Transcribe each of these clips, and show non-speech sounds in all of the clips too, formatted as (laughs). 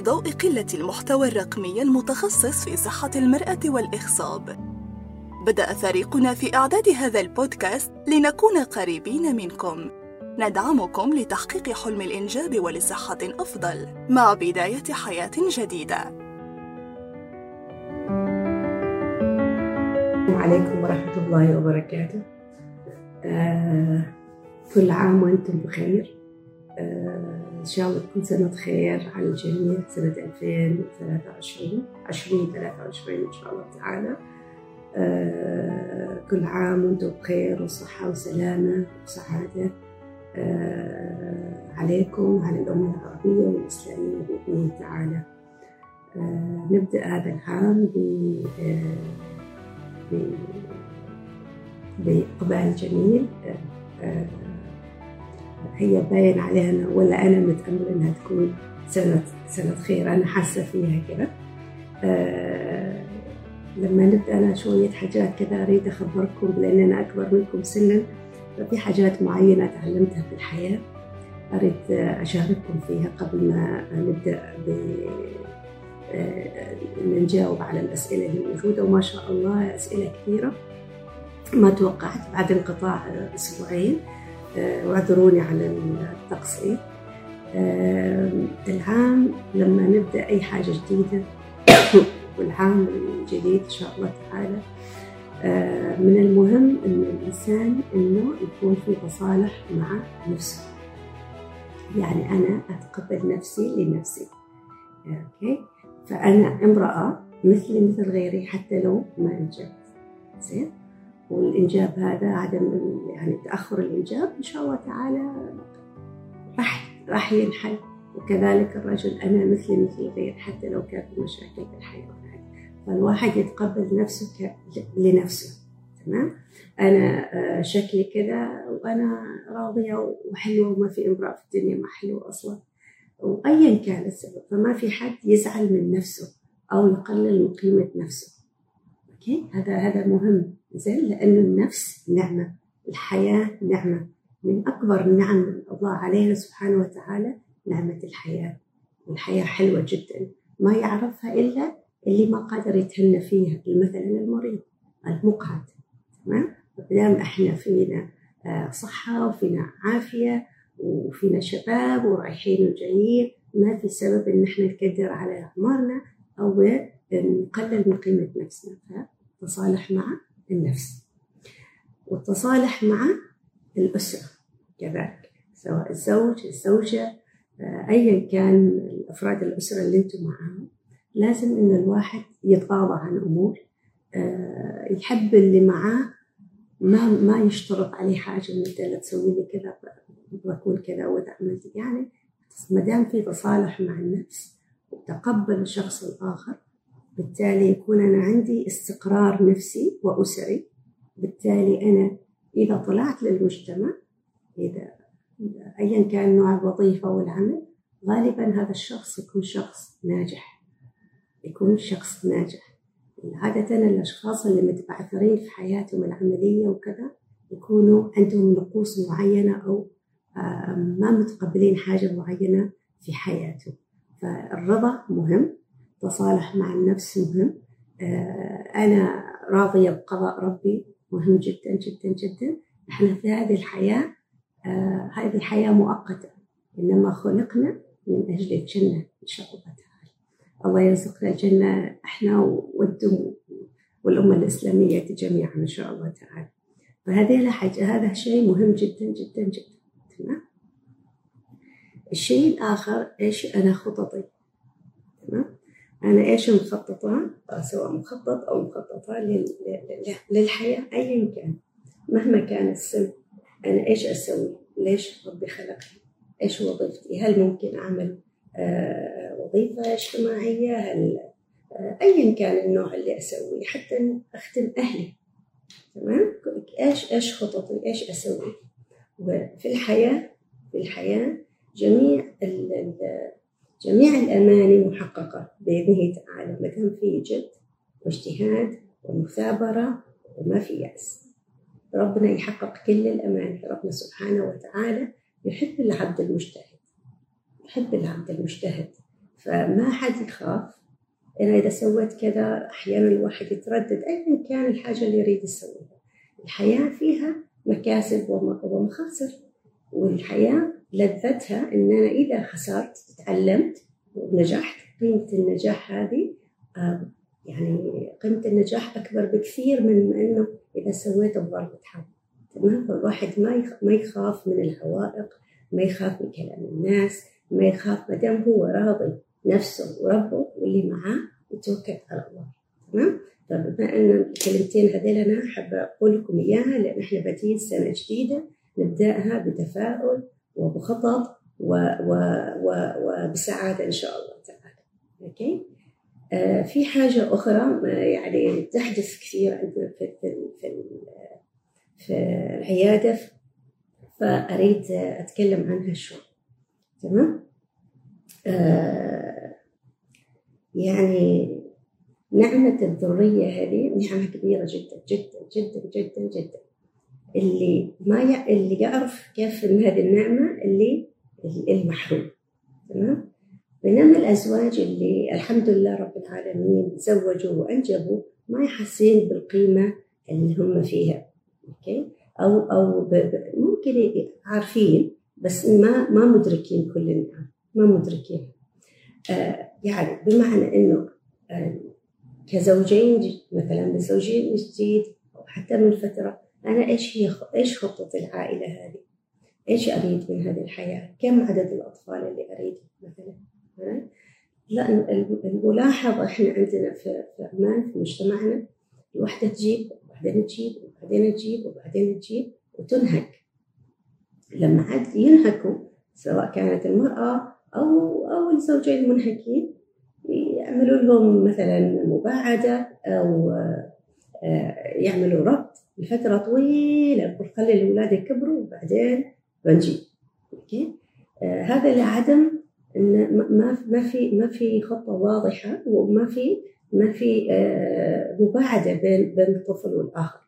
في ضوء قلة المحتوى الرقمي المتخصص في صحة المرأة والإخصاب بدأ فريقنا في إعداد هذا البودكاست لنكون قريبين منكم. ندعمكم لتحقيق حلم الإنجاب ولصحة أفضل مع بداية حياة جديدة. السلام عليكم ورحمة الله وبركاته. آه، كل عام وأنتم بخير. آه، إن شاء الله تكون سنة خير على الجميع. سنة 2023 2023 إن شاء الله تعالى. آه، كل عام وأنتم بخير وصحة وسلامة وسعادة. آه، عليكم وعلى الأمة العربية والإسلامية بإذن الله تعالى. آه، نبدأ هذا العام بإقبال جميل. هي باين عليها أنا ولا أنا متأمل إنها تكون سنة سنة خير. أنا حاسة فيها كده. آه، لما نبدأ أنا شوية حاجات كذا أريد أخبركم لأن أنا أكبر منكم سنا ففي حاجات معينة تعلمتها في الحياة أريد أشارككم فيها قبل ما نبدأ ب آه، نجاوب على الأسئلة اللي موجودة. وما شاء الله أسئلة كثيرة ما توقعت بعد انقطاع أسبوعين. واعذروني على التقصير. العام لما نبدأ أي حاجة جديدة (coughs) والعام الجديد إن شاء الله تعالى من المهم إن الإنسان إنه يكون في تصالح مع نفسه. يعني أنا أتقبل نفسي لنفسي. أوكي؟ فأنا امرأة مثلي مثل غيري حتى لو ما أنجبت. زين؟ والإنجاب هذا عدم يعني تأخر الإنجاب إن شاء الله تعالى راح راح ينحل. وكذلك الرجل أنا مثلي مثل غير حتى لو كان في مشاكل في. فالواحد يتقبل نفسه ك... لنفسه تمام؟ أنا آه، شكلي كذا وأنا راضية وحلوة وما في امرأة في الدنيا ما حلوة أصلا. وأيا كان السبب فما في حد يزعل من نفسه أو يقلل من قيمة نفسه. أوكي؟ هذا هذا مهم. زين لأن النفس نعمة الحياة نعمة. من أكبر نعم الله علينا سبحانه وتعالى نعمة الحياة. والحياة حلوة جدا. ما يعرفها إلا اللي ما قادر يتهنى فيها مثلا المريض المقعد. تمام؟ دام إحنا فينا آه، صحة وفينا عافية وفينا شباب ورايحين وجايين. ما في سبب إن إحنا نكدر على أعمارنا أو نقلل من قيمة نفسنا. فتصالح مع النفس. والتصالح مع الأسرة كذلك سواء الزوج الزوجة آه، أيا كان أفراد الأسرة اللي أنتم معاهم. لازم إن الواحد يتغاضى عن أمور آه، يحب اللي معاه ما ما يشترط عليه حاجة إن أنت لا تسوي لي كذا بكون كذا وإذا عملت يعني ما دام في تصالح مع النفس وتقبل الشخص الآخر بالتالي يكون أنا عندي استقرار نفسي وأسري. بالتالي أنا إذا طلعت للمجتمع إذا أيا كان نوع الوظيفة والعمل غالبا هذا الشخص يكون شخص ناجح. يكون شخص ناجح. عادة الأشخاص اللي متبعثرين في حياتهم العملية وكذا يكونوا عندهم نقوص معينة أو آه، ما متقبلين حاجة معينة في حياتهم. فالرضا مهم. تصالح مع النفس مهم آه، أنا راضية بقضاء ربي مهم جدا جدا جدا. إحنا في هذه الحياة آه، هذه الحياة مؤقتة. إنما خلقنا من أجل الجنة إن شاء الله تعالى. الله يرزقنا الجنة إحنا والدم والأمة الإسلامية جميعا إن شاء الله تعالى. فهذه حاجة هذا شيء مهم جدا جدا جدا. تمام؟ الشيء الآخر إيش؟ أنا خططي. تمام؟ أنا إيش مخططة؟ سواء مخطط أو مخططة لل- لل- للحياة أيا كان. مهما كان السن أنا إيش أسوي؟ ليش ربي خلقني؟ إيش وظيفتي؟ هل ممكن أعمل آه، وظيفة اجتماعية؟ هل آه، أيا كان النوع اللي أسويه حتى أخدم أهلي. تمام؟ إيش إيش خططي؟ إيش أسوي؟ وفي الحياة في الحياة جميع ال- جميع الأماني محققة بإذنه تعالى ما دام في جد واجتهاد ومثابرة وما في يأس. ربنا يحقق كل الأماني ربنا سبحانه وتعالى يحب العبد المجتهد. يحب العبد المجتهد. فما حد يخاف. أنا إذا سويت كذا أحيانا الواحد يتردد أيا كان الحاجة اللي يريد يسويها. الحياة فيها مكاسب ومخاسر. والحياة لذتها إن أنا إذا خسرت تعلمت ونجحت. قيمة النجاح هذه آه، يعني قيمة النجاح أكبر بكثير من إنه إذا سويت بضربة حظ تمام؟ فالواحد ما ما يخاف من العوائق ما يخاف من كلام الناس ما يخاف ما دام هو راضي نفسه وربه واللي معاه يتوكل على الله. تمام؟ فبما أن الكلمتين هذيل أنا حابه أقول لكم إياها لأن إحنا بادئين سنة جديدة. نبدأها بتفاؤل وبخطط و و و وبسعادة إن شاء الله تعالى. أوكي؟ آه في حاجة أخرى يعني تحدث كثير عندنا في في في, العيادة فأريد أتكلم عنها شوي. تمام؟ آه يعني نعمة الذرية هذه نعمة كبيرة جدا جدا جدا جدا جدا. اللي ما ي... اللي يعرف كيف إن هذه النعمة اللي المحروم. تمام؟ بينما الأزواج اللي الحمد لله رب العالمين تزوجوا وأنجبوا ما يحسين بالقيمة اللي هم فيها. أوكي؟ أو أو ب... ممكن عارفين بس ما ما مدركين كل النعم. ما مدركين. آه يعني بمعنى إنه آه كزوجين مثلا زوجين جديد أو حتى من فترة أنا إيش هي إيش خطة العائلة هذه؟ إيش أريد من هذه الحياة؟ كم عدد الأطفال اللي أريد مثلا؟ لا الملاحظة إحنا عندنا في عمان في مجتمعنا الوحدة تجيب وبعدين تجيب وبعدين تجيب وبعدين تجيب وتنهك لما عاد ينهكوا سواء كانت المرأة أو أو الزوجين المنهكين يعملوا لهم مثلا مباعدة أو يعملوا ربط لفترة طويلة. خلي الأولاد يكبروا وبعدين بنجيب أوكي؟ هذا لعدم إن ما ما في ما في خطة واضحة وما في ما في مباعدة بين بين الطفل والآخر.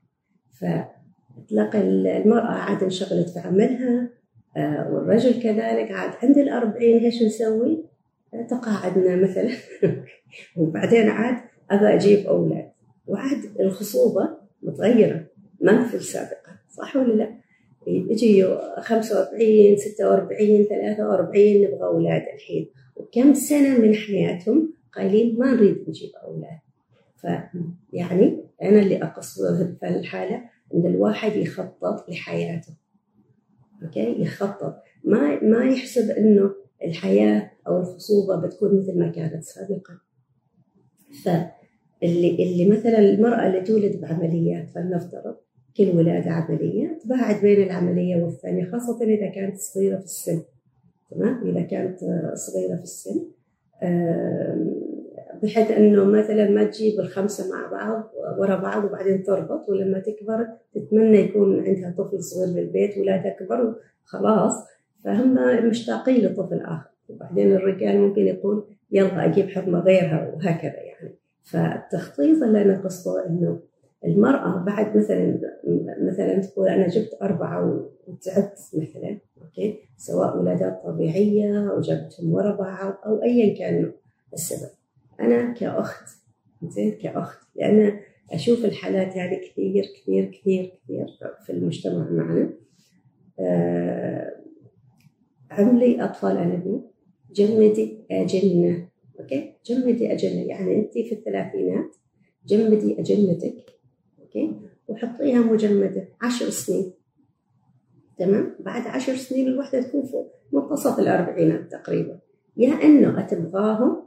فتلاقي المرأة عاد انشغلت في عملها والرجل كذلك عاد عند الأربعين إيش نسوي؟ تقاعدنا مثلا. (laughs) وبعدين عاد أبى أجيب أولاد. وعاد الخصوبة متغيرة. ما مثل السابقه صح ولا لا؟ يجي 45 46 43 نبغى أولاد الحين. وكم سنة من حياتهم قايلين ما نريد نجيب أولاد؟ فيعني أنا اللي أقصده في الحالة إن الواحد يخطط لحياته. أوكي؟ يخطط. ما ما يحسب إنه الحياة أو الخصوبة بتكون مثل ما كانت سابقا. فاللي اللي مثلا المرأة اللي تولد بعمليات فلنفترض كل ولادة عملية. تباعد بين العملية والثانية خاصة إذا كانت صغيرة في السن. تمام؟ إذا كانت صغيرة في السن. بحيث إنه مثلا ما تجيب الخمسة مع بعض ورا بعض وبعدين تربط ولما تكبر تتمنى يكون عندها طفل صغير بالبيت ولادها كبر خلاص فهم مشتاقين لطفل آخر. وبعدين الرجال ممكن يقول يلا أجيب حرمة غيرها وهكذا يعني. فالتخطيط اللي أنا قصده إنه المرأة بعد مثلا مثلا تقول أنا جبت أربعة وتعبت مثلا أوكي؟ سواء ولادات طبيعية أو جبتهم ورا بعض أو أيا كان السبب. أنا كأخت زين؟ كأخت. لأن أشوف الحالات هذه كثير كثير كثير كثير في المجتمع معنا. آه عملي أطفال أنابيب جمدي أجنة okay؟ جمدي أجنة. يعني أنت في الثلاثينات جمدي أجنتك. okay؟ وحطيها مجمدة عشر سنين. تمام؟ بعد عشر سنين الوحدة تكون في منتصف الأربعينات تقريبا. يا أنه أتبغاهم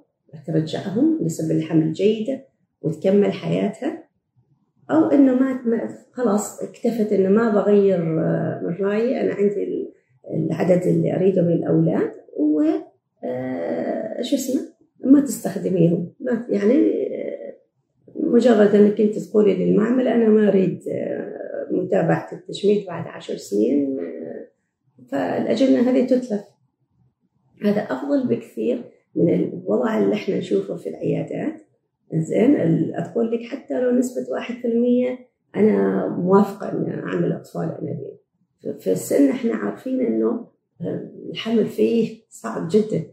ترجعهم نسب الحمل جيدة وتكمل حياتها أو أنه ما خلاص اكتفت أنه ما بغير من رأيي. أنا عندي العدد اللي أريده من الأولاد و شو اسمه؟ ما تستخدميهم. ما يعني مجرد أنك أنت تقولي للمعمل أنا ما أريد متابعة التجميد بعد عشر سنين فالأجنة هذه تتلف. هذا أفضل بكثير من الوضع اللي إحنا نشوفه في العيادات. زين أقول لك حتى لو نسبة واحد في المية أنا موافقة ان أعمل أطفال أنابيب. في السن إحنا عارفين إنه الحمل فيه صعب جدا.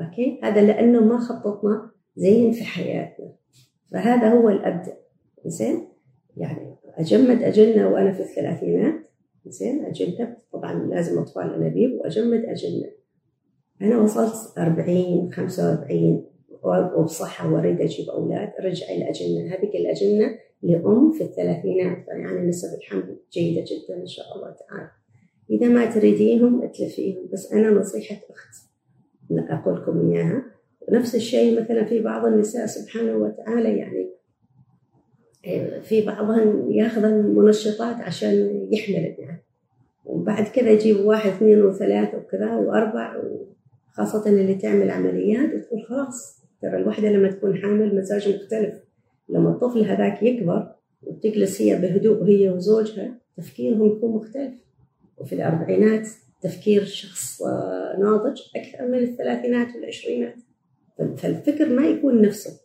أوكي؟ هذا لأنه ما خططنا زين في حياتنا. فهذا هو الأبدأ. زين يعني أجمد أجنة وأنا في الثلاثينات. زين أجنة. طبعا لازم أطفال انابيب وأجمد أجنة. أنا وصلت 40 45 وبصحة وأريد أجيب أولاد. أرجع الأجنة هذه الأجنة لأم في الثلاثينات. يعني نسب الحمل جيدة جدا إن شاء الله تعالى. إذا ما تريدينهم اتلفيهم. بس أنا نصيحة أخت أقول لكم إياها. نفس الشيء مثلا في بعض النساء سبحانه وتعالى يعني آه، في بعضهم ياخذ المنشطات عشان يحمل يعني وبعد كذا يجيب واحد اثنين وثلاثة وكذا وأربع خاصة اللي تعمل عمليات وتقول خلاص ترى الوحدة لما تكون حامل مزاج مختلف. لما الطفل هذاك يكبر وتجلس هي بهدوء هي وزوجها تفكيرهم يكون مختلف. وفي الأربعينات تفكير شخص آه، ناضج أكثر من الثلاثينات والعشرينات. فالفكر ما يكون نفسه.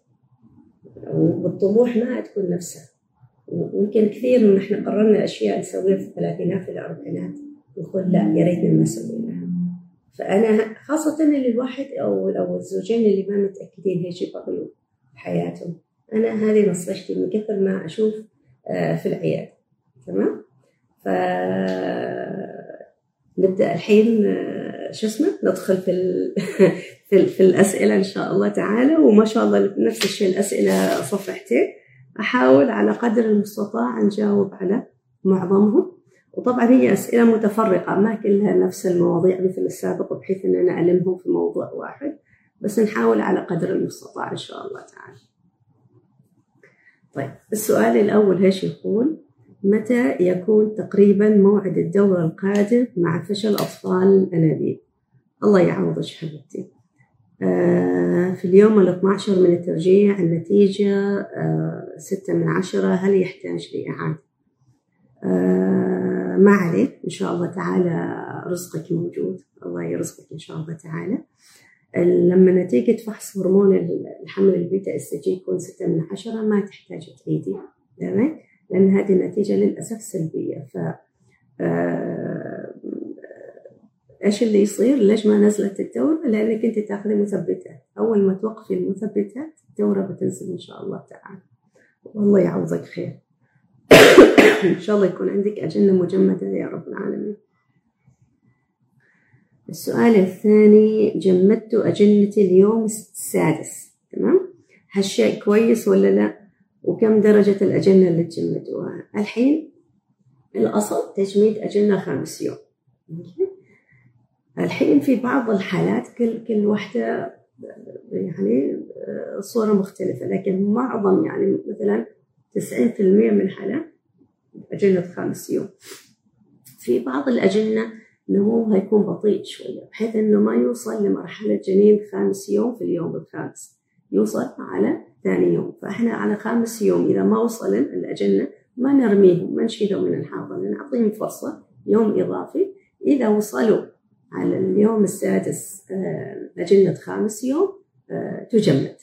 والطموح ما تكون نفسها. ويمكن كثير من إحنا قررنا أشياء نسويها في الثلاثينات في الأربعينات. نقول لا يا ريتنا ما سويناها. فأنا خاصة اللي الواحد أو أو الزوجين اللي ما متأكدين إيش يبغوا حياتهم. أنا هذه نصيحتي من كثر ما أشوف آه، في العيادة. تمام؟ ف نبدأ الحين آه، شو اسمه ندخل في (laughs) في, في الأسئلة إن شاء الله تعالى. وما شاء الله نفس الشيء الأسئلة صفحتين أحاول على قدر المستطاع نجاوب على معظمهم. وطبعا هي أسئلة متفرقة ما كلها نفس المواضيع مثل السابق بحيث إننا نعلمهم في موضوع واحد. بس نحاول على قدر المستطاع إن شاء الله تعالى. طيب السؤال الأول إيش يقول؟ متى يكون تقريبا موعد الدورة القادم مع فشل أطفال الأنابيب؟ الله يعوضك حبيبتي. آه، في اليوم ال 12 من الترجيع النتيجة آه، ستة من عشرة هل يحتاج لإعادة؟ آه، ما عليه إن شاء الله تعالى رزقك موجود. الله يرزقك إن شاء الله تعالى. لما نتيجة فحص هرمون الحمل ال beta HCG يكون ستة من عشرة ما تحتاج تعيدي. تمام؟ لأن هذه النتيجة للأسف سلبية ف إيش اللي يصير؟ ليش ما نزلت الدورة؟ لأنك أنت تاخذي مثبتات، أول ما توقفي المثبتات الدورة بتنزل إن شاء الله تعالى. والله يعوضك خير. (coughs) إن شاء الله يكون عندك أجنة مجمدة يا رب العالمين. السؤال الثاني جمدت أجنتي اليوم السادس تمام؟ هالشيء كويس ولا لا؟ وكم درجة الأجنة اللي تجمدوها؟ الحين الأصل تجميد أجنة خامس يوم. الحين في بعض الحالات كل كل واحدة يعني صورة مختلفة لكن معظم يعني مثلا 90% من الحالات أجنة خامس يوم في بعض الأجنة نموها يكون بطيء شوية بحيث إنه ما يوصل لمرحلة جنين خامس يوم في اليوم الخامس يوصل على ثاني يوم. فإحنا على خامس يوم إذا ما وصل الأجنة ما نرميهم ما نشيلهم من الحاضنة نعطيهم فرصة يوم إضافي. إذا وصلوا على اليوم السادس آه، أجنة خامس يوم آه، تجمد.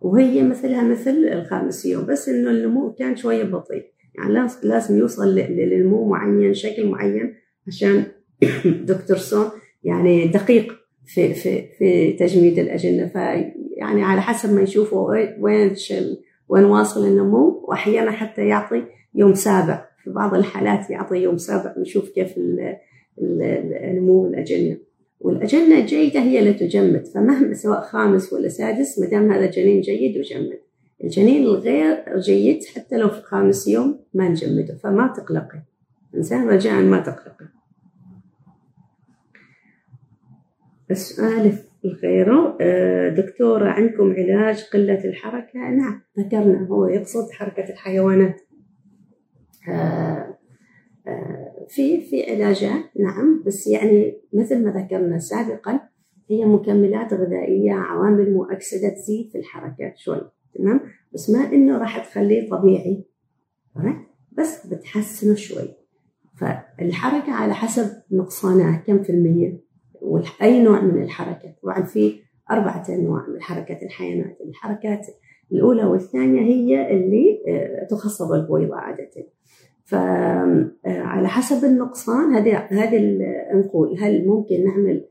وهي مثلها مثل الخامس يوم بس إنه النمو كان شوية بطيء. يعني لازم يوصل لنمو معين شكل معين عشان (coughs) دكتور سون يعني دقيق في في في تجميد الأجنة فيعني على حسب ما يشوفوا وين وين واصل النمو. وأحيانا حتى يعطي يوم سابع. في بعض الحالات يعطي يوم سابع نشوف كيف نمو الأجنة والأجنة. الجيدة هي اللي تجمد. فمهما سواء خامس ولا سادس ما دام هذا جنين جيد يجمد. الجنين الغير جيد حتى لو في خامس يوم ما نجمده. فما تقلقي. إنسان رجاء ما تقلقي. السؤال الغيره آه، دكتورة عندكم علاج قلة الحركة؟ نعم ذكرنا هو يقصد حركة الحيوانات. آه، في في علاجات نعم بس يعني مثل ما ذكرنا سابقا هي مكملات غذائية عوامل مؤكسدة تزيد في الحركات شوي تمام؟ بس ما إنه راح تخليه طبيعي بس بتحسنه شوي. فالحركة على حسب نقصانها كم في المية. وأي نوع من الحركة طبعا في أربعة أنواع من حركة الحيوانات. الحركات الأولى والثانية هي اللي آه، تخصب البويضة عادة. فعلى حسب النقصان هذه هذه نقول هل ممكن نعمل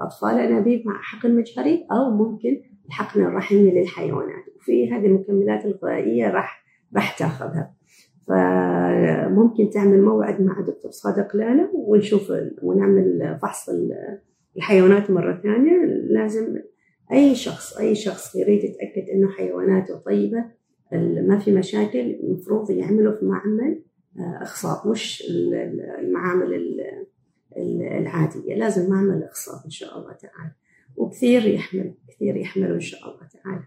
اطفال الانابيب مع حقن مجهري أو ممكن الحقن الرحمي للحيوانات. وفي هذه المكملات الغذائية راح راح تأخذها. فممكن تعمل موعد مع دكتور صادق لاله ونشوف ونعمل فحص الحيوانات مرة ثانية. لازم أي شخص أي شخص يريد يتأكد إنه حيواناته طيبة ما في مشاكل المفروض يعمله في معمل إخصاب مش المعامل العادية. لازم معمل إخصاب إن شاء الله تعالى. وكثير يحمل كثير يحملوا إن شاء الله تعالى.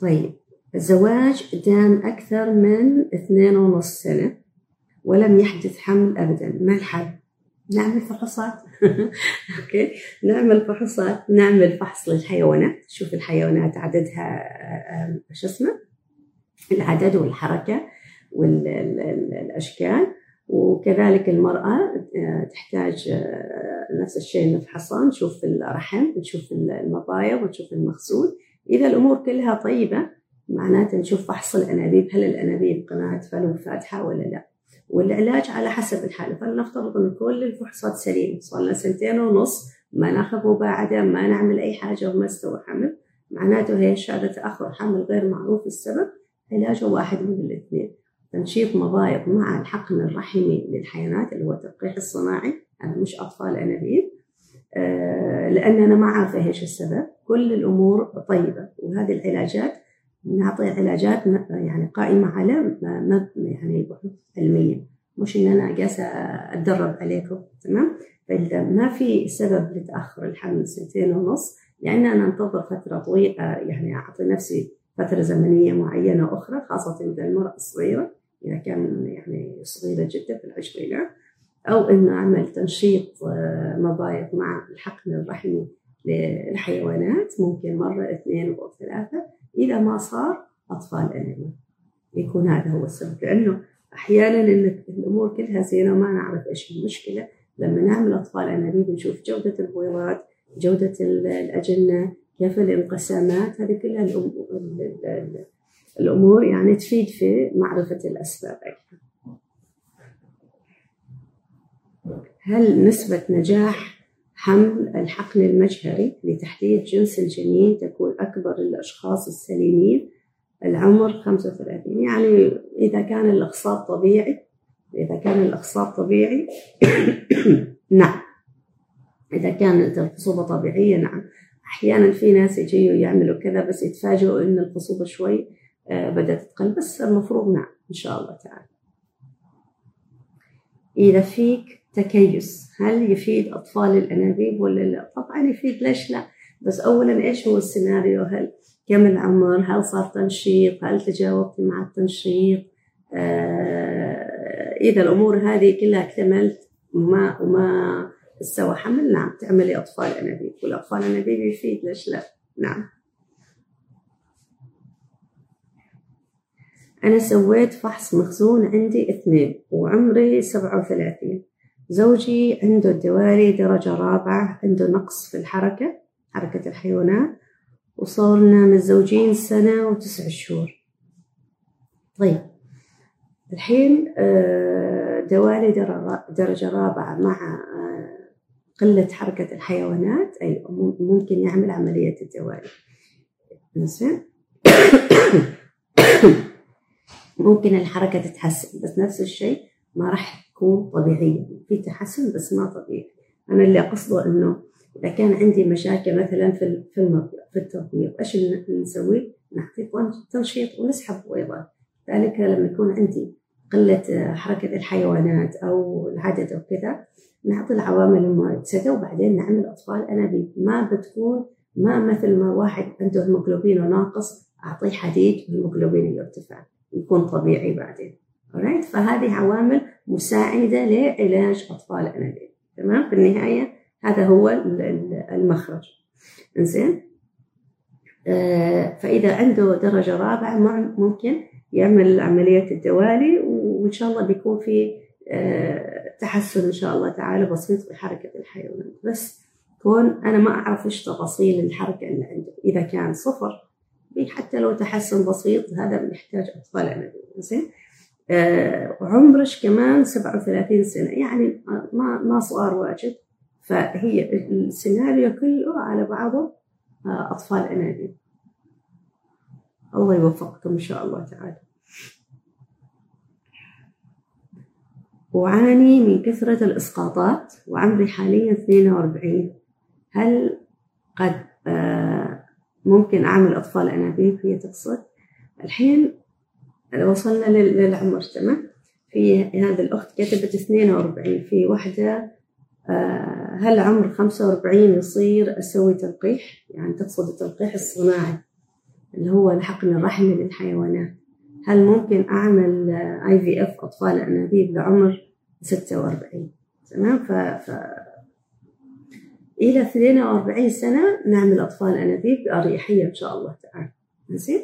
طيب. الزواج دام أكثر من اثنين ونص سنة ولم يحدث حمل أبدا. ما الحل؟ نعمل فحوصات. (laughs) أوكي؟ نعمل فحوصات. نعمل فحص للحيوانات. نشوف الحيوانات عددها شو اسمه؟ العدد والحركة والأشكال وكذلك المرأة آه، تحتاج آه، نفس الشيء نفحصها نشوف الرحم نشوف المبايض ونشوف المخزون. إذا الأمور كلها طيبة معناته نشوف فحص الأنابيب هل الأنابيب قناة فلو فاتحة ولا لا؟ والعلاج على حسب الحالة. فلنفترض أن كل الفحوصات سليمة صار لنا سنتين ونص ما ناخذ مباعدة ما نعمل أي حاجة وما استوى حمل. معناته هي شهادة تأخر حمل غير معروف السبب علاجه واحد من الاثنين. تنشيط مضايق مع الحقن الرحمي للحيوانات اللي هو التلقيح الصناعي أنا مش أطفال أنابيب. آه لأن أنا ما عارفة إيش السبب. كل الأمور طيبة وهذه العلاجات نعطي علاجات يعني قائمة على يعني علميا مش إن أنا جالسة أتدرب عليكم تمام؟ فإذا ما في سبب لتأخر الحمل سنتين ونص يعني أنا أنتظر فترة طويلة يعني أعطي نفسي فترة زمنية معينة أخرى خاصة إذا المرأة صغيرة إذا كان يعني صغيرة جدا في العشرينات أو إنه أعمل تنشيط آه، مضايق مع الحقن الرحمي للحيوانات ممكن مرة اثنين أو ثلاثة إذا ما صار أطفال أنيميا. يكون هذا هو السبب. لأنه أحيانا الأمور كلها زينة وما نعرف إيش المشكلة لما نعمل أطفال أنابيب نشوف جودة البويضات جودة الأجنة كيف الانقسامات هذه كلها الأمور يعني تفيد في معرفة الأسباب أكثر هل نسبة نجاح حمل الحقن المجهري لتحديد جنس الجنين تكون أكبر للأشخاص السليمين. العمر 35 يعني إذا كان الإخصاب طبيعي إذا كان الإخصاب طبيعي (coughs) نعم. إذا كانت الخصوبة طبيعية نعم. أحيانا في ناس يجيوا يعملوا كذا بس يتفاجئوا إن الخصوبة شوي آه، بدأت تقل بس المفروض نعم إن شاء الله تعالى. إذا فيك تكيس هل يفيد أطفال الأنابيب ولا لا؟ طبعا يفيد ليش لا؟ بس أولا إيش هو السيناريو؟ هل كم العمر؟ هل صار تنشيط؟ هل تجاوبت مع التنشيط؟ آه إذا الأمور هذه كلها اكتملت وما وما استوى حمل نعم تعملي أطفال أنابيب والأطفال الأنابيب يفيد ليش لا؟ نعم أنا سويت فحص مخزون عندي اثنين وعمري سبعة وثلاثين زوجي عنده الدوالي درجة رابعة عنده نقص في الحركة حركة الحيوانات وصورنا متزوجين سنة وتسع شهور. طيب الحين آه، دوالي درجة رابعة مع آه، قلة حركة الحيوانات أي ممكن يعمل عملية الدوالي زين (coughs) ممكن الحركة تتحسن بس نفس الشيء ما راح تكون طبيعية في تحسن بس ما طبيعي. أنا اللي أقصده إنه إذا كان عندي مشاكل مثلا في في في التبويض إيش نسوي؟ نعطي تنشيط ونسحب بويضات ذلك لما يكون عندي قلة حركة الحيوانات أو العدد أو كذا نعطي العوامل المؤكسدة وبعدين نعمل أطفال أنابيب. ما بتكون ما مثل ما واحد عنده هيموجلوبين ناقص أعطيه حديد والهيموجلوبين يرتفع يكون طبيعي بعدين. فهذه عوامل مساعدة لعلاج أطفال الأنابيب تمام؟ في النهاية هذا هو المخرج. إنزين؟ آه فإذا عنده درجة رابعة ممكن يعمل عملية الدوالي وإن شاء الله بيكون في آه تحسن إن شاء الله تعالى بسيط في حركة الحيوان بس كون أنا ما أعرف إيش تفاصيل الحركة اللي عنده إذا كان صفر حتى لو تحسن بسيط هذا بيحتاج أطفال أنابيب. زين آه، عمرك كمان 37 سنة. يعني ما ما صار واجد. فهي السيناريو كله على بعضه آه، أطفال أنابيب الله يوفقكم إن شاء الله تعالى. أعاني من كثرة الإسقاطات وعمري حاليا 42 هل قد آه، ممكن أعمل أطفال أنابيب هي تقصد. الحين وصلنا للعمر تمام؟ في هذه الأخت كتبت 42 في واحدة هل عمر 45 يصير أسوي تلقيح يعني تقصد التلقيح الصناعي اللي هو الحقن الرحمي للحيوانات. هل ممكن أعمل آي في إف أطفال أنابيب لعمر 46 تمام؟ ف, ف... إلى 42 سنة نعمل أطفال أنابيب بأريحية إن شاء الله تعالى. زين؟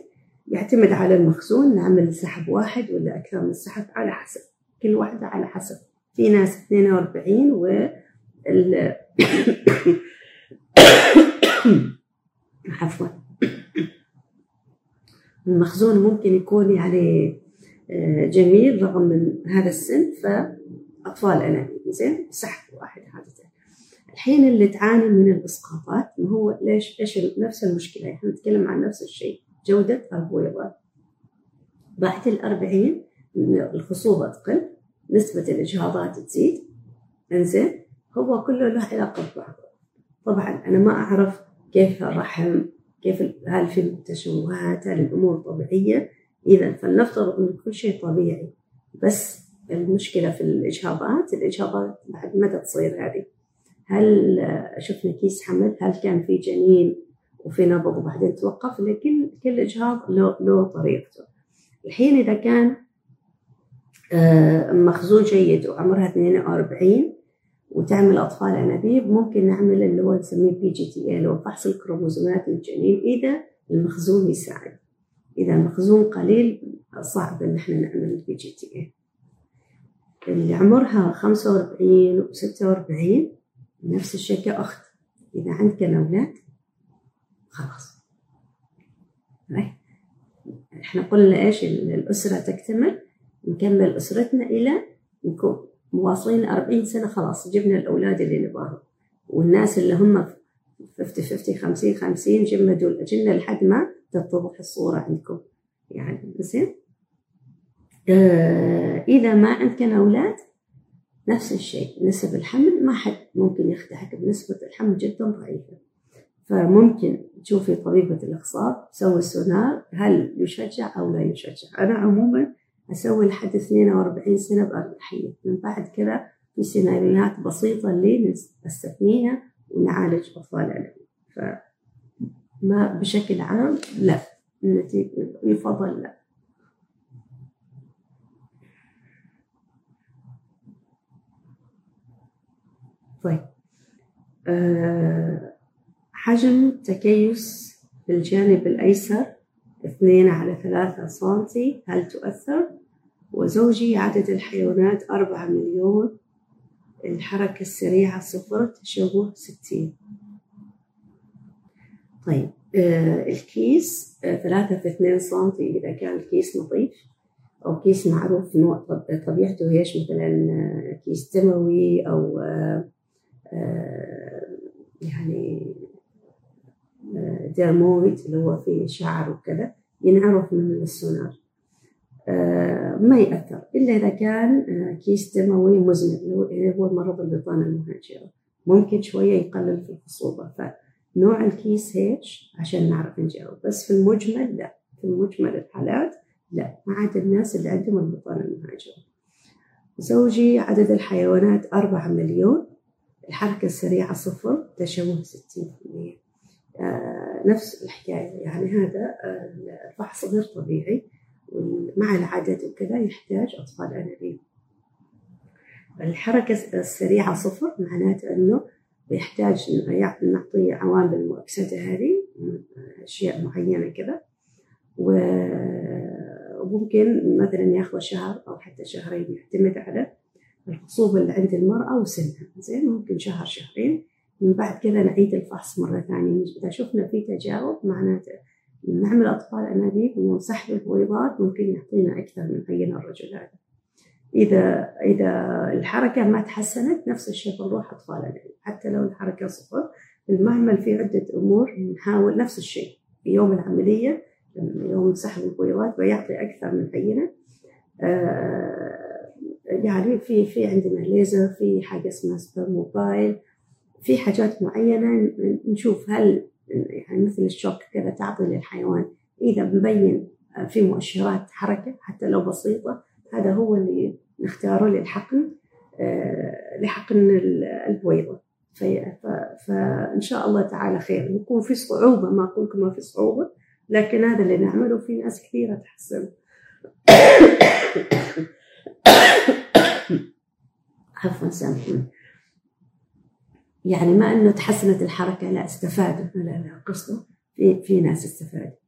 يعتمد على المخزون نعمل سحب واحد ولا أكثر من سحب على حسب كل واحدة على حسب. في ناس 42 و ال... (coughs) عفوا. المخزون ممكن يكون يعني آه، جميل رغم من هذا السن فأطفال أنابيب زين؟ سحب واحد عادة الحين اللي تعاني من الإسقاطات هو ليش إيش نفس المشكلة إحنا نتكلم عن نفس الشيء. جودة البويضات بعد الأربعين الخصوبة تقل نسبة الإجهاضات تزيد. إنزين هو كله له علاقة ببعضه طبعا أنا ما أعرف كيف الرحم كيف هل في تشوهات هل الأمور طبيعية؟ إذا فلنفترض أن كل شيء طبيعي. بس المشكلة في الإجهاضات الإجهاضات بعد متى تصير هذه. هل شفنا كيس حمل هل كان في جنين؟ وفي نبض وبعدين توقف كل كل إجهاض له, له طريقته. الحين إذا كان آه، مخزون جيد وعمرها 42 وتعمل أطفال أنابيب ممكن نعمل اللي هو نسميه PGT اللي هو فحص الكروموزومات للجنين إذا المخزون يساعد. إذا المخزون قليل صعب إن إحنا نعمل PGT اللي عمرها 45 و 46 نفس الشيء كأخت إذا عندك أولاد خلاص. إحنا قلنا إيش؟ الأسرة تكتمل نكمل أسرتنا إلى نكون مواصلين 40 سنة خلاص جبنا الأولاد اللي نبغاهم. والناس اللي هم 50 50 50 50 جمدوا جبنا لحد ما تتضح الصورة عندكم. يعني زين؟ آه إذا ما عندك أولاد نفس الشيء نسب الحمل ما حد ممكن يخدعك بنسبة الحمل جدا ضعيفة. فممكن تشوفي طبيبة الإخصاب تسوي السونار هل يشجع أو لا يشجع؟ أنا عموما أسوي لحد 42 سنة بأريحية من بعد كذا في سيناريوهات بسيطة اللي نستثنيها ونعالج أطفال الألم. فما بشكل عام لا يفضل لا. طيب. أه حجم تكيس الجانب الأيسر اثنين على ثلاثة سنتي. هل تؤثر؟ وزوجي عدد الحيوانات أربعة مليون. الحركة السريعة صفر تشوه ستين. طيب آه الكيس آه ثلاثة في اثنين سنتي. إذا كان الكيس نظيف أو كيس معروف نوع طبيعته هيش مثلا آه، كيس دموي أو آه, آه، يعني dermoid اللي هو فيه شعر وكذا ينعرف من السونار. آه، ما يأثر إلا إذا كان آه، كيس دموي مزمن اللي هو مرض البطانة المهاجرة. ممكن شوية يقلل في الخصوبة. فنوع الكيس هيك عشان نعرف نجاوب. بس في المجمل لا. في المجمل الحالات لا. ما عدا الناس اللي عندهم البطانة المهاجرة. زوجي عدد الحيوانات أربعة مليون. الحركة السريعة صفر تشوه ستين في المية. نفس الحكاية. يعني هذا الفحص غير طبيعي ومع العدد وكذا يحتاج أطفال أنابيب الحركة السريعة صفر معناته أنه بيحتاج نعطيه عوامل المؤكسدة هذه أشياء معينة كذا. وممكن مثلا ياخذ شهر أو حتى شهرين يعتمد على الخصوبة اللي عند المرأة وسنها. زين ممكن شهر شهرين. من بعد كذا نعيد الفحص مرة ثانية. إذا شفنا في تجاوب معناته نعمل أطفال أنابيب ونسحب البويضات ممكن يعطينا أكثر من عينة الرجل هذا. إذا إذا الحركة ما تحسنت نفس الشيء بنروح أطفال أنابيب. حتى لو الحركة صفر المعمل في عدة أمور نحاول نفس الشيء. في يوم العملية يوم سحب البويضات بيعطي أكثر من عينة. آه، يعني في في عندنا ليزر في حاجة اسمها سبرموبايل. في حاجات معينة نشوف هل يعني مثل الشوك كذا تعطي للحيوان إذا مبين في مؤشرات حركة حتى لو بسيطة هذا هو اللي نختاره للحقن آه، لحقن البويضة. فإن شاء الله تعالى خير. يكون في صعوبة ما أقول ما في صعوبة لكن هذا اللي نعمله في ناس كثيرة تحسن. (coughs) عفوا سامحوني. يعني ما إنه تحسنت الحركة لا استفادوا لا لا قصده في في ناس استفادوا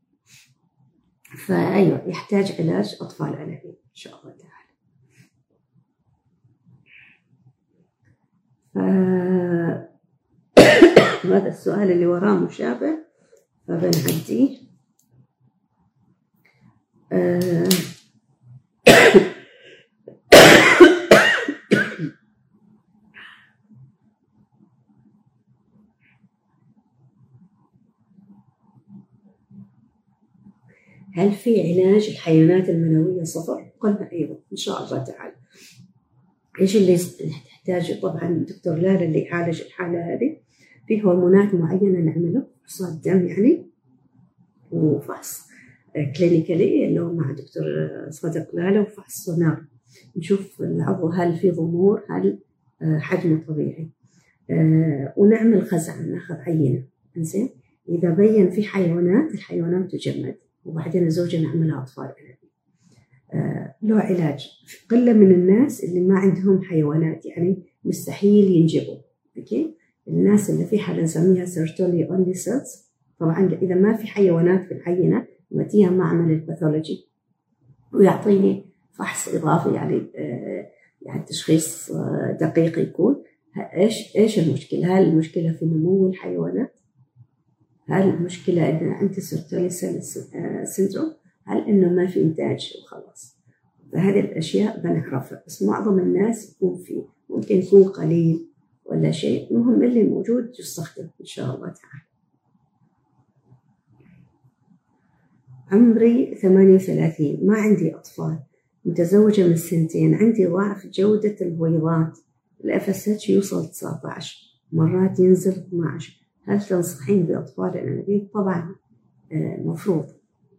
فأيوة يحتاج علاج أطفال انابيب إن شاء الله تعالى. (coughs) هذا السؤال اللي وراه مشابه فبنعديه آه هل في علاج الحيوانات المنوية صفر؟ قلنا أيوة إن شاء الله تعالى إيش اللي تحتاجه طبعا الدكتور لالا اللي يعالج الحالة هذه في هرمونات معينة نعمله فحوصات دم يعني وفحص كلينيكالي اللي هو مع دكتور صدق لالا وفحص سونار نشوف العضو هل في ضمور هل حجمه طبيعي. ونعمل خزعة ناخذ عينة. زين إذا بين في حيوانات الحيوانات تجمد. وبعدين الزوجة نعملها أطفال أنابيب آه له علاج. قلة من الناس اللي ما عندهم حيوانات يعني مستحيل ينجبوا. okay؟ الناس اللي في حالة نسميها Sertoli only cells. طبعا إذا ما في حيوانات في العينة بوديها معمل ال pathology. ويعطيني فحص إضافي يعني آه يعني تشخيص آه دقيق يكون. إيش إيش المشكلة؟ هل المشكلة في نمو الحيوانات؟ هل المشكلة إن عندي سيرتولي سيندروم؟ هل إنه ما في إنتاج؟ وخلاص؟ فهذه الأشياء بنعرفها بس معظم الناس يكون في. ممكن يكون قليل ولا شيء. المهم اللي موجود يستخدم إن شاء الله تعالى. عمري 38 ما عندي أطفال. متزوجة من سنتين. عندي ضعف جودة البويضات اتش يوصل 19 مرات ينزل 12 هل تنصحين بأطفال الأنابيب؟ طبعا المفروض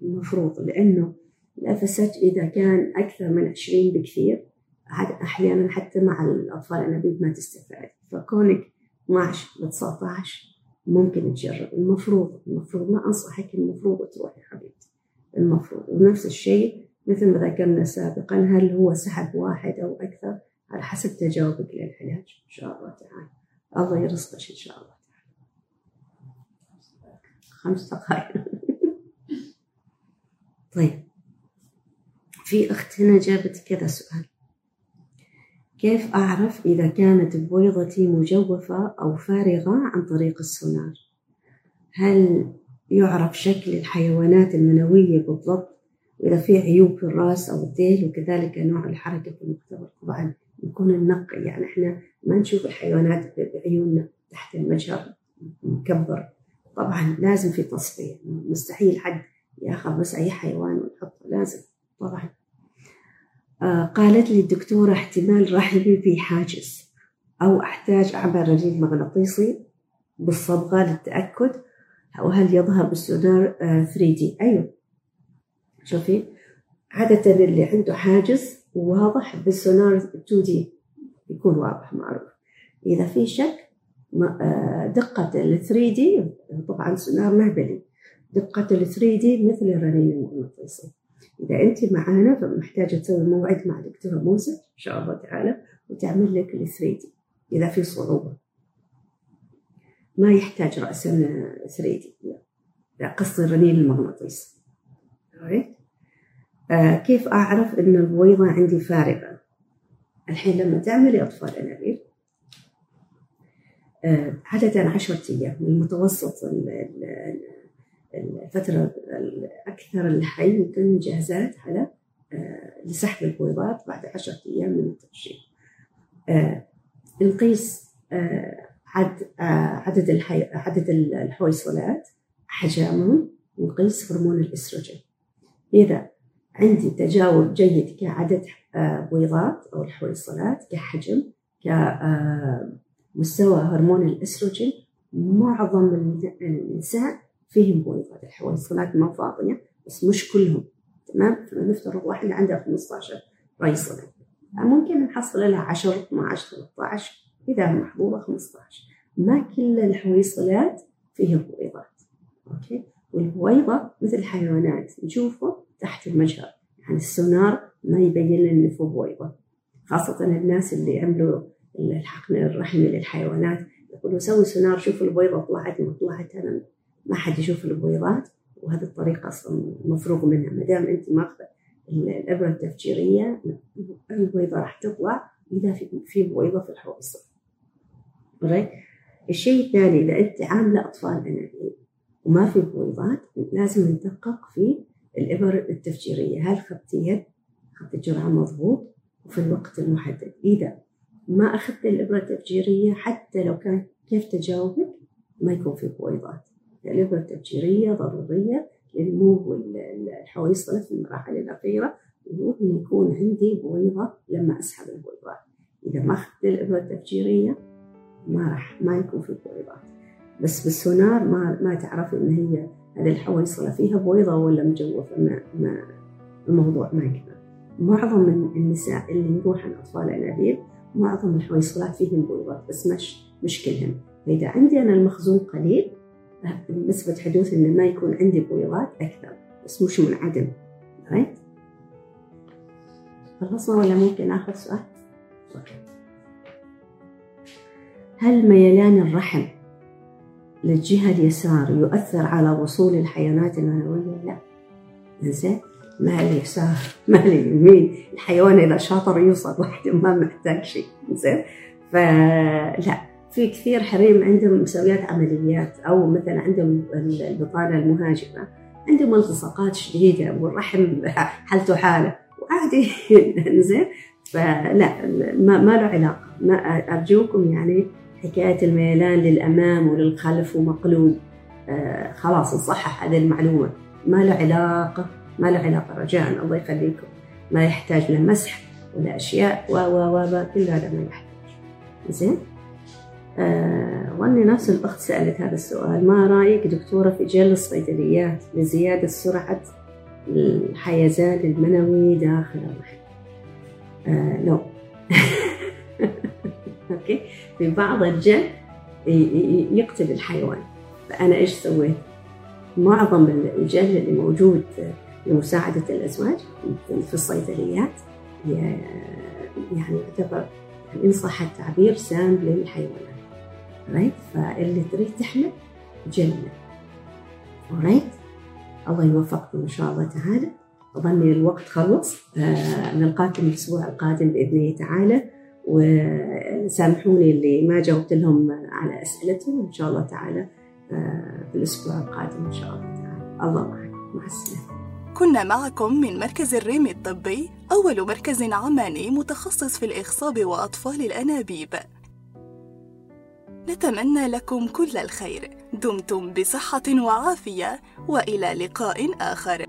المفروض لأنه الأفسات إذا كان أكثر من 20 بكثير أحيانا حتى مع الأطفال الأنابيب ما تستفاد. فكونك 12 ل 19 ممكن تجرب. المفروض المفروض ما أنصحك المفروض تروحي حبيبتي. المفروض. ونفس الشيء مثل ما ذكرنا سابقا هل هو سحب واحد أو أكثر؟ على حسب تجاوبك للعلاج إن شاء الله تعالى. الله يرزقك إن شاء الله. خمس دقائق. طيب. في أخت هنا جابت كذا سؤال. كيف أعرف إذا كانت بويضتي مجوفة أو فارغة عن طريق السونار؟ هل يعرف شكل الحيوانات المنوية بالضبط وإذا في عيوب في الرأس أو الذيل وكذلك نوع الحركة في المختبر طبعا يكون النقي يعني إحنا ما نشوف الحيوانات بعيوننا تحت المجهر مكبر طبعا لازم في تصفية. مستحيل حد يأخذ بس أي حيوان ويحطه لازم طبعا. آه قالت لي الدكتورة احتمال رحمي في حاجز أو أحتاج أعمل رنين مغناطيسي بالصبغة للتأكد وهل يظهر بالسونار آه 3D أيوه. شوفي عادة اللي عنده حاجز واضح بالسونار 2D يكون واضح معروف. إذا في شك دقة ال 3 دي طبعا سونار مهبلي. دقة ال 3 دي مثل الرنين المغناطيسي. إذا أنت معانا فمحتاجة تسوي موعد مع دكتورة موسى إن شاء الله تعالى وتعمل لك ال 3 دي إذا في صعوبة. ما يحتاج رأسا 3 دي لا. قصدي الرنين المغناطيسي. آه كيف أعرف إن البويضة عندي فارغة؟ الحين لما تعملي أطفال أنابيب عادة عشرة أيام المتوسط الفترة الأكثر الحي يتم جهازات على لسحب البويضات بعد عشرة أيام من الترشيح نقيس عدد عدد الحي... عدد الحويصلات حجمهم ونقيس هرمون الإستروجين. إذا عندي تجاوب جيد كعدد بويضات أو الحويصلات كحجم كمستوى هرمون الأستروجين معظم النساء فيهم بويضات الحويصلات ما فاضية بس مش كلهم. تمام؟ فنفترض واحدة عندها 15 حويصلة ممكن نحصل لها 10 12 13 إذا محبوبة 15 ما كل الحويصلات فيها بويضات okay؟ والبويضة مثل الحيوانات. نشوفه تحت المجهر. يعني السونار ما يبين لنا إن فيه بويضة. خاصة الناس اللي عملوا الحقن الرحمي للحيوانات. يقولوا سوي سونار شوفوا البويضة طلعت ما طلعت أنا. ما حد يشوف البويضات وهذه الطريقة أصلا مفروغ منها. ما دام أنت ماخذة الإبرة التفجيرية البويضة راح تطلع إذا في في بويضة في الحويصل. الشيء الثاني إذا أنت عاملة أطفال أنابيب وما في بويضات لازم ندقق في الإبر التفجيرية. هل خدتيها خدت الجرعة مضبوط وفي الوقت المحدد. إذا ما أخذت الإبرة التفجيرية حتى لو كان كيف تجاوبك ما يكون في بويضات الإبرة التفجيرية ضرورية لنمو الحويصلة في المراحل الأخيرة وإنه يكون عندي بويضة لما أسحب البويضات إذا ما أخذت الإبرة التفجيرية ما راح ما يكون في بويضات بس بالسونار ما ما تعرف إن هي هذه الحويصلة فيها بويضة ولا مجوفة ما, ما الموضوع ما يكمل. معظم النساء اللي يروحن أطفال أنابيب معظم الحويصلات فيهم بويضات بس مش مش كلهم فإذا عندي أنا المخزون قليل نسبة حدوث إنه ما يكون عندي بويضات أكثر بس مش منعدم right? خلصنا ولا ممكن آخر سؤال؟ أوكي. هل ميلان الرحم للجهة اليسار يؤثر على وصول الحيوانات المنوية؟ لا زين ما اليسار ما اليمين الحيوان إذا شاطر يوصل وحده ما محتاج شيء زين. فلا في كثير حريم عندهم مسويات عمليات أو مثلا عندهم البطانة المهاجمة عندهم التصاقات شديدة والرحم حالته حالة وعادي. (laughs) زين. فلا ما, ما له علاقة. ما أرجوكم يعني حكاية الميلان للأمام وللخلف ومقلوب. آه خلاص نصحح هذه المعلومة. ما له علاقة. ما له علاقة رجاء الله يخليكم. ما يحتاج لا مسح ولا أشياء و و و كل هذا ما يحتاج. زين؟ آه وأني نفس الأخت سألت هذا السؤال. ما رأيك دكتورة في جل الصيدليات لزيادة سرعة الحيزان المنوي داخل الرحم؟ آه لو (laughs) okay؟ في بعض الجل يقتل الحيوان. فأنا إيش سويت؟ معظم الجل اللي موجود لمساعدة الأزواج في الصيدليات. يعني يعتبر إن صح التعبير سام للحيوانات. right فاللي تريد تحمل جنة. right الله يوفقكم إن شاء الله تعالى. أظني الوقت خلص آه نلقاكم الأسبوع القادم بإذن الله تعالى. وسامحوني اللي ما جاوبت لهم على أسئلتهم. إن شاء الله تعالى آه في الأسبوع القادم إن شاء الله تعالى. الله معكم مع السلامة. كنا معكم من مركز الريم الطبي أول مركز عماني متخصص في الإخصاب وأطفال الأنابيب. نتمنى لكم كل الخير. دمتم بصحة وعافية وإلى لقاء آخر.